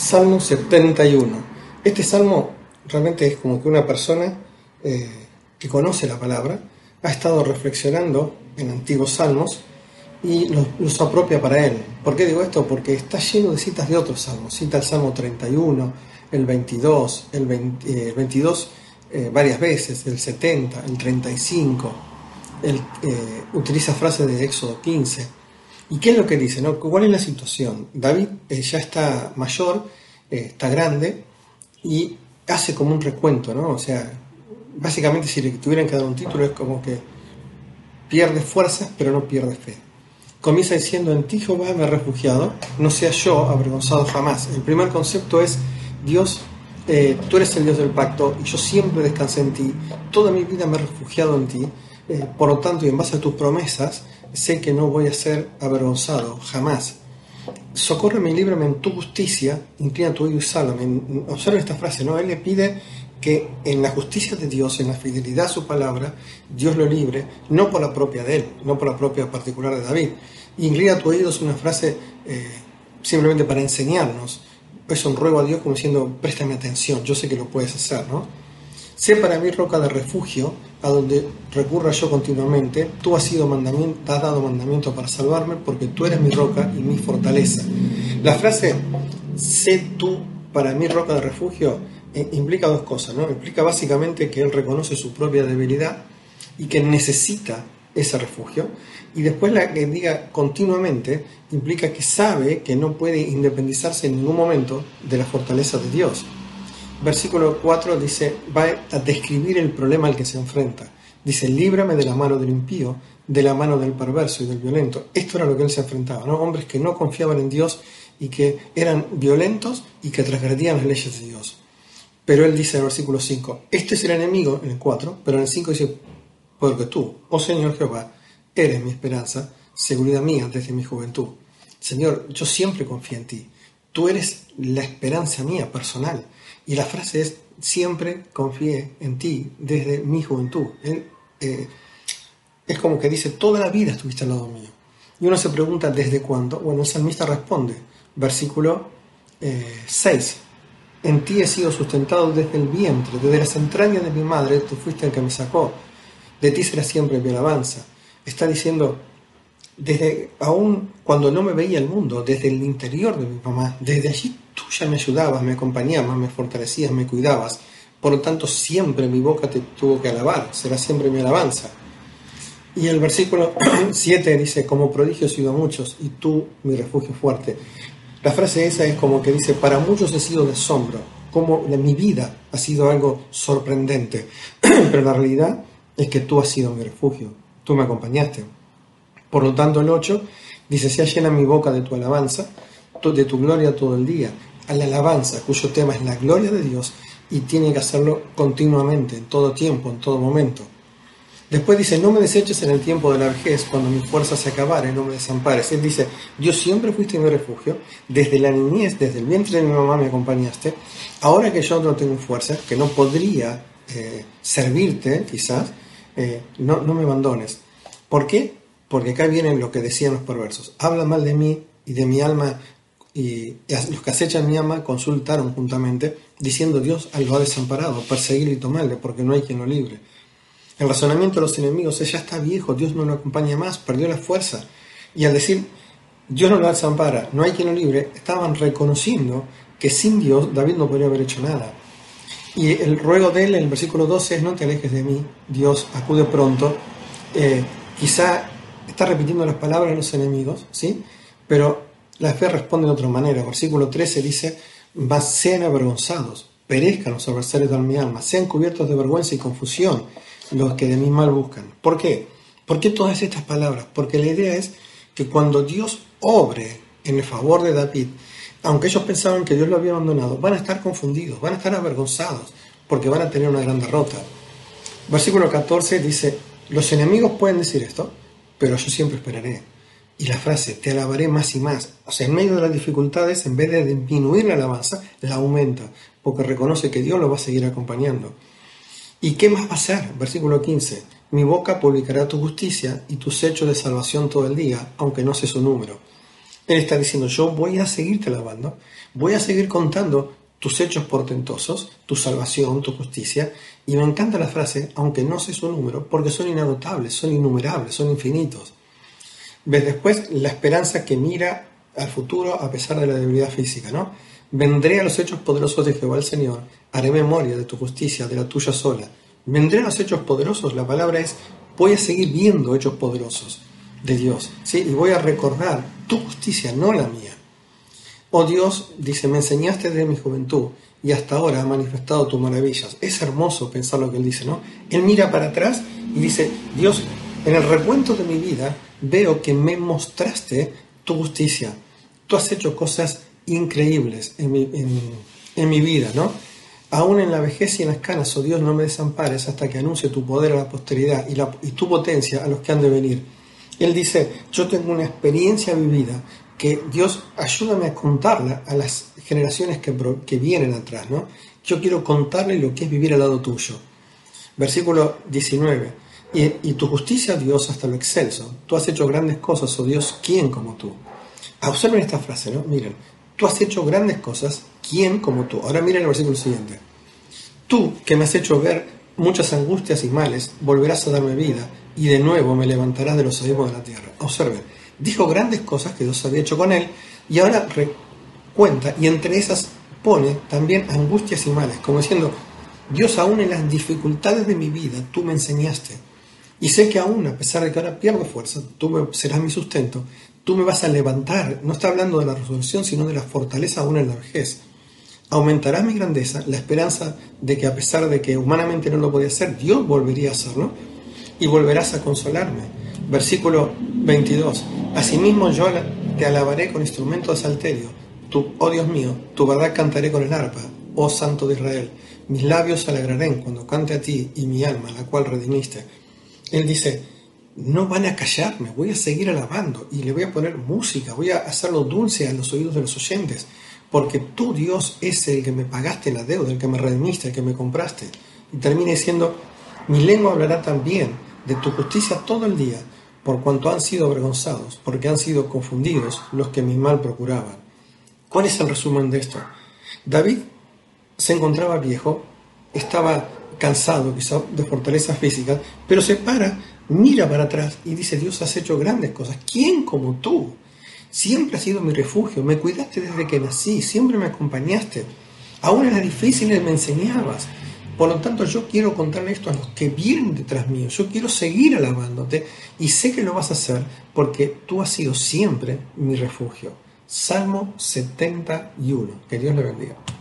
Salmo 71. Este salmo realmente es como que una persona eh, que conoce la palabra ha estado reflexionando en antiguos salmos y los, apropia para él. ¿Por qué digo esto? Porque está lleno de citas de otros salmos. Cita el Salmo 31, el 22, el, 22 eh, eh, varias veces, el 70, el 35. Él utiliza frases de Éxodo 15 ¿Y qué es lo que dice? No? ¿Cuál es la situación? David eh, ya está mayor, eh, está grande y hace como un recuento, ¿no? O sea, básicamente si le tuvieran que dar un título es como que pierde fuerzas pero no pierde fe. Comienza diciendo, en ti Jehová me he refugiado, no sea yo avergonzado jamás. El primer concepto es, Dios, eh, tú eres el Dios del pacto y yo siempre descansé en ti, toda mi vida me he refugiado en ti, por lo tanto y en base a tus promesas, sé que no voy a ser avergonzado, jamás. Socórreme y líbrame en tu justicia, inclina tu oído y sálvame. Observa esta frase, ¿no? Él le pide que en la justicia de Dios, en la fidelidad a su palabra, Dios lo libre, no por la propia de él, no por la propia particular de David. Inclina tu oído es una frase eh, simplemente para enseñarnos. Es un ruego a Dios como diciendo, préstame atención, yo sé que lo puedes hacer, ¿no? Sé para mí roca de refugio, a donde recurra yo continuamente. Tú has, sido mandamiento, has dado mandamiento para salvarme, porque tú eres mi roca y mi fortaleza. La frase, sé tú para mí roca de refugio, eh, implica dos cosas, ¿no? Implica básicamente que él reconoce su propia debilidad y que necesita ese refugio. Y después la que diga continuamente implica que sabe que no puede independizarse en ningún momento de la fortaleza de Dios versículo 4 dice, va a describir el problema al que se enfrenta. Dice, líbrame de la mano del impío, de la mano del perverso y del violento. Esto era lo que él se enfrentaba, ¿no? Hombres que no confiaban en Dios y que eran violentos y que transgredían las leyes de Dios. Pero él dice en el versículo 5, este es el enemigo, en el 4, pero en el 5 dice, porque tú, oh Señor Jehová, eres mi esperanza, seguridad mía desde mi juventud. Señor, yo siempre confío en ti. Tú eres la esperanza mía personal. Y la frase es, siempre confié en ti desde mi juventud. Eh, es como que dice, toda la vida estuviste al lado mío. Y uno se pregunta, ¿desde cuándo? Bueno, el salmista responde, versículo 6. Eh, en ti he sido sustentado desde el vientre, desde las entrañas de mi madre, tú fuiste el que me sacó. De ti será siempre mi alabanza. Está diciendo, desde aún cuando no me veía el mundo, desde el interior de mi mamá, desde allí tú ya me ayudabas, me acompañabas, me fortalecías, me cuidabas. Por lo tanto, siempre mi boca te tuvo que alabar, será siempre mi alabanza. Y el versículo 7 dice, como prodigio he sido muchos y tú mi refugio fuerte. La frase esa es como que dice, para muchos he sido de asombro, como de mi vida ha sido algo sorprendente, pero la realidad es que tú has sido mi refugio, tú me acompañaste. Por lo tanto, el 8 dice, sea llena mi boca de tu alabanza, de tu gloria todo el día. A la alabanza, cuyo tema es la gloria de Dios y tiene que hacerlo continuamente, en todo tiempo, en todo momento. Después dice, no me deseches en el tiempo de la vejez, cuando mi fuerza se acabare, no me desampares. Él dice, Dios siempre fuiste mi refugio, desde la niñez, desde el vientre de mi mamá me acompañaste, ahora que yo no tengo fuerza, que no podría eh, servirte quizás, eh, no, no me abandones. ¿Por qué? porque acá viene lo que decían los perversos. Habla mal de mí y de mi alma, y los que acechan mi alma consultaron juntamente, diciendo Dios lo ha desamparado, perseguirle y tomarle, porque no hay quien lo libre. El razonamiento de los enemigos es, ya está viejo, Dios no lo acompaña más, perdió la fuerza. Y al decir, Dios no lo desampara, no hay quien lo libre, estaban reconociendo que sin Dios David no podría haber hecho nada. Y el ruego de él en el versículo 12 es, no te alejes de mí, Dios acude pronto. Eh, quizá está repitiendo las palabras de los enemigos, ¿sí? Pero la fe responde de otra manera. Versículo 13 dice, más sean avergonzados, perezcan los adversarios de mi alma, sean cubiertos de vergüenza y confusión los que de mí mal buscan. ¿Por qué? ¿Por qué todas estas palabras? Porque la idea es que cuando Dios obre en el favor de David, aunque ellos pensaban que Dios lo había abandonado, van a estar confundidos, van a estar avergonzados, porque van a tener una gran derrota. Versículo 14 dice, los enemigos pueden decir esto, pero yo siempre esperaré. Y la frase, te alabaré más y más, o sea, en medio de las dificultades, en vez de disminuir la alabanza, la aumenta, porque reconoce que Dios lo va a seguir acompañando. ¿Y qué más va a hacer? Versículo 15, mi boca publicará tu justicia y tus hechos de salvación todo el día, aunque no sé su número. Él está diciendo, yo voy a seguirte alabando, voy a seguir contando tus hechos portentosos, tu salvación, tu justicia. Y me encanta la frase, aunque no sé su número, porque son inagotables, son innumerables, son infinitos. Ves después la esperanza que mira al futuro a pesar de la debilidad física, ¿no? Vendré a los hechos poderosos de Jehová el Señor, haré memoria de tu justicia, de la tuya sola. Vendré a los hechos poderosos, la palabra es, voy a seguir viendo hechos poderosos de Dios, ¿sí? Y voy a recordar tu justicia, no la mía. Oh Dios, dice, me enseñaste desde mi juventud y hasta ahora ha manifestado tus maravillas. Es hermoso pensar lo que él dice, ¿no? Él mira para atrás y dice, Dios, en el recuento de mi vida veo que me mostraste tu justicia. Tú has hecho cosas increíbles en mi, vida, ¿no? Aún en la vejez y en las canas, oh Dios, no me desampares hasta que anuncie tu poder a la posteridad y tu potencia a los que han de venir. Él dice, yo tengo una experiencia vivida que Dios ayúdame a contarla a las generaciones que, que vienen atrás, ¿no? Yo quiero contarle lo que es vivir al lado tuyo. Versículo 19. Y, y, tu justicia, Dios, hasta lo excelso. Tú has hecho grandes cosas, oh Dios, ¿quién como tú? Observen esta frase, ¿no? Miren, tú has hecho grandes cosas, ¿quién como tú? Ahora miren el versículo siguiente. Tú, que me has hecho ver muchas angustias y males, volverás a darme vida y de nuevo me levantarás de los abismos de la tierra. Observen, dijo grandes cosas que Dios había hecho con él y ahora cuenta y entre esas pone también angustias y males, como diciendo, Dios aún en las dificultades de mi vida, tú me enseñaste. Y sé que aún, a pesar de que ahora pierdo fuerza, tú serás mi sustento, tú me vas a levantar. No está hablando de la resurrección, sino de la fortaleza aún en la vejez. Aumentarás mi grandeza, la esperanza de que a pesar de que humanamente no lo podía hacer, Dios volvería a hacerlo y volverás a consolarme. Versículo 22. Asimismo yo te alabaré con instrumento de salterio. Tu, oh Dios mío, tu verdad cantaré con el arpa, oh Santo de Israel. Mis labios alegrarán cuando cante a ti y mi alma, la cual redimiste. Él dice, no van a callarme, voy a seguir alabando y le voy a poner música, voy a hacerlo dulce a los oídos de los oyentes, porque tú Dios es el que me pagaste la deuda, el que me redimiste, el que me compraste. Y termina diciendo, mi lengua hablará también de tu justicia todo el día, por cuanto han sido avergonzados, porque han sido confundidos los que mi mal procuraban. ¿Cuál es el resumen de esto? David se encontraba viejo, estaba cansado quizá de fortaleza física, pero se para, mira para atrás y dice, Dios has hecho grandes cosas. ¿Quién como tú? Siempre has sido mi refugio, me cuidaste desde que nací, siempre me acompañaste. Aún en las difíciles me enseñabas. Por lo tanto, yo quiero contarle esto a los que vienen detrás mío. Yo quiero seguir alabándote y sé que lo vas a hacer porque tú has sido siempre mi refugio. Salmo 71. Que Dios le bendiga.